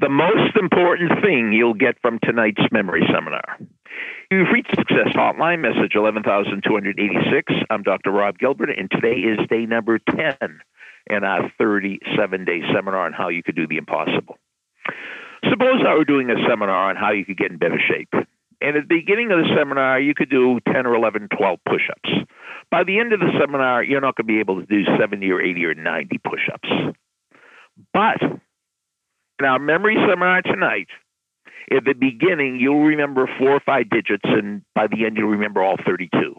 the most important thing you'll get from tonight's memory seminar. You've reached Success Hotline, message 11286. I'm Dr. Rob Gilbert, and today is day number 10 in our 37 day seminar on how you could do the impossible. Suppose I were doing a seminar on how you could get in better shape. And at the beginning of the seminar, you could do 10 or 11, 12 push ups. By the end of the seminar, you're not going to be able to do 70 or 80 or 90 push ups. But in our memory seminar tonight, at the beginning, you'll remember four or five digits, and by the end, you'll remember all 32.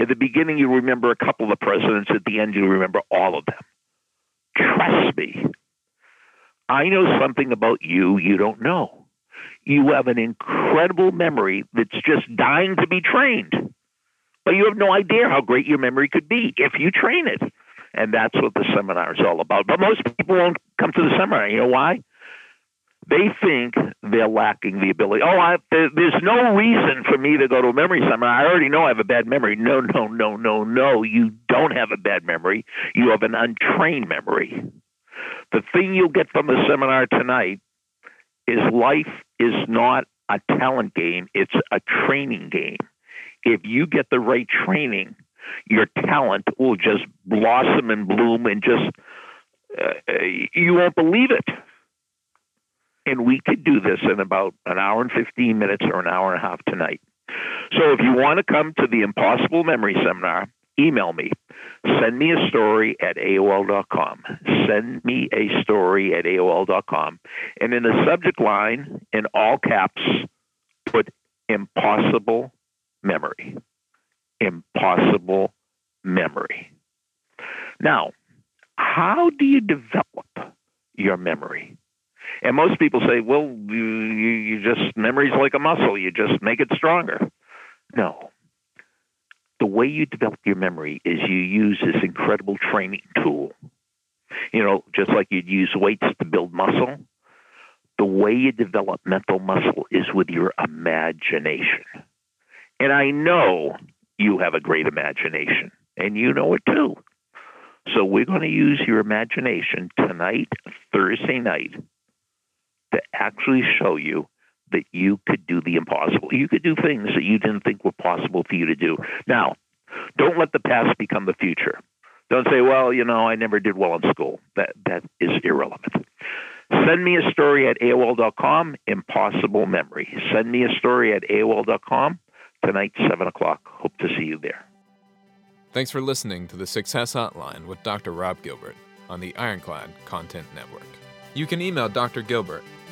At the beginning, you'll remember a couple of presidents. At the end, you'll remember all of them. Trust me. I know something about you you don't know. You have an incredible memory that's just dying to be trained. But you have no idea how great your memory could be if you train it. And that's what the seminar is all about. But most people won't come to the seminar. You know why? They think they're lacking the ability. Oh, I, there, there's no reason for me to go to a memory seminar. I already know I have a bad memory. No, no, no, no, no. You don't have a bad memory. You have an untrained memory. The thing you'll get from the seminar tonight is life is not a talent game, it's a training game. If you get the right training, your talent will just blossom and bloom and just, uh, you won't believe it and we could do this in about an hour and 15 minutes or an hour and a half tonight. So if you want to come to the Impossible Memory Seminar, email me. Send me a story at AOL.com. Send me a story at AOL.com. And in the subject line, in all caps, put impossible memory. Impossible memory. Now, how do you develop your memory? And most people say, well, you, you just, memory's like a muscle, you just make it stronger. No. The way you develop your memory is you use this incredible training tool. You know, just like you'd use weights to build muscle, the way you develop mental muscle is with your imagination. And I know you have a great imagination, and you know it too. So we're going to use your imagination tonight, Thursday night, to actually show you that you could do the impossible. You could do things that you didn't think were possible for you to do. Now, don't let the past become the future. Don't say, well, you know, I never did well in school. That that is irrelevant. Send me a story at AOL.com, impossible memory. Send me a story at AOL.com tonight, 7 o'clock. Hope to see you there. Thanks for listening to the Success Hotline with Dr. Rob Gilbert on the Ironclad Content Network. You can email Dr. Gilbert